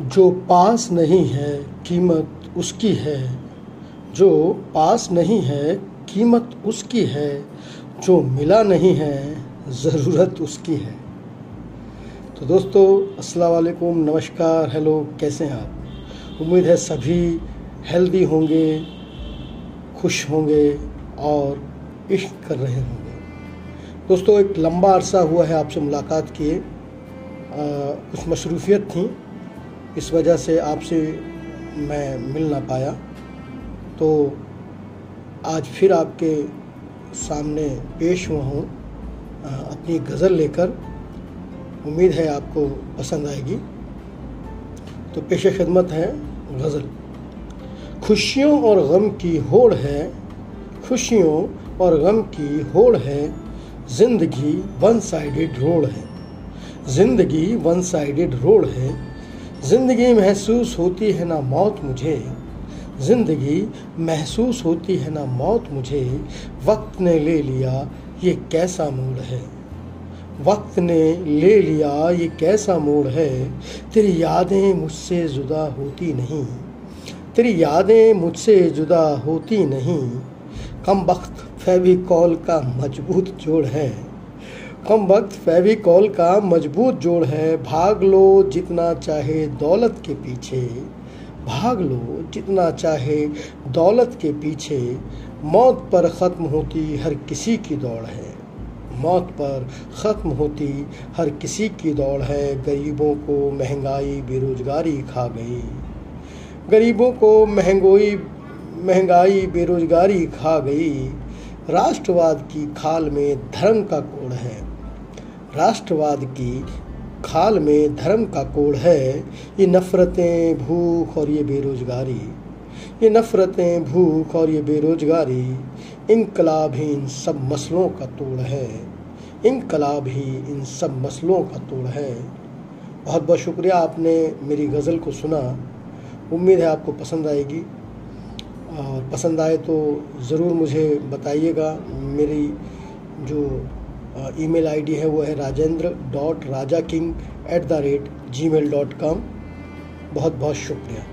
जो पास नहीं है, कीमत उसकी है। जो पास नहीं है, कीमत उसकी है। जो मिला नहीं है, ज़रूरत उसकी है। तो दोस्तों, अस्सलाम वालेकुम, नमस्कार, हेलो, कैसे हैं आप? उम्मीद है सभी हेल्दी होंगे, खुश होंगे और इश्क कर रहे होंगे। दोस्तों, एक लंबा अरसा हुआ है आपसे मुलाकात किए कुछ मसरूफियत थी। इस वजह से आपसे मैं मिल ना पाया। तो आज फिर आपके सामने पेश हुआ हूँ अपनी गज़ल लेकर। उम्मीद है आपको पसंद आएगी। तो पेश खदमत है गज़ल। खुशियों और गम की होड़ है, खुशियों और गम की होड़ है, ज़िंदगी वन साइडेड रोड है। ज़िंदगी वन साइडेड रोड है ज़िंदगी महसूस होती है ना मौत मुझे। ज़िंदगी महसूस होती है ना मौत मुझे। वक्त ने ले लिया ये कैसा मोड़ है? वक्त ने ले लिया ये कैसा मोड़ है? तेरी यादें मुझसे जुदा होती नहीं। तेरी यादें मुझसे जुदा होती नहीं। कम वक्त फेविकॉल का मज़बूत जोड़ है। कम वक्त फेविकॉल का मज़बूत जोड़ है। भाग लो जितना चाहे दौलत के पीछे। भाग लो जितना चाहे दौलत के पीछे। मौत पर ख़त्म होती हर किसी की दौड़ है। मौत पर ख़त्म होती हर किसी की दौड़ है। गरीबों को महँगाई बेरोज़गारी खा गई। गरीबों को महंगोई महँगाई बेरोज़गारी खा गई। राष्ट्रवाद की खाल में धर्म का कोड़ है। राष्ट्रवाद की खाल में धर्म का कोड है। ये नफ़रतें, भूख और ये बेरोज़गारी। ये नफ़रतें, भूख और ये बेरोज़गारी इनकलाब ही इन सब मसलों का तोड़ है। इनकलाब ही इन सब मसलों का तोड़ है। बहुत बहुत शुक्रिया आपने मेरी गज़ल को सुना। उम्मीद है आपको पसंद आएगी। पसंद आए तो ज़रूर मुझे बताइएगा। मेरी जो ईमेल आईडी है वो है Rajendra dot Raja king at the rate Gmail dot com बहुत बहुत शुक्रिया।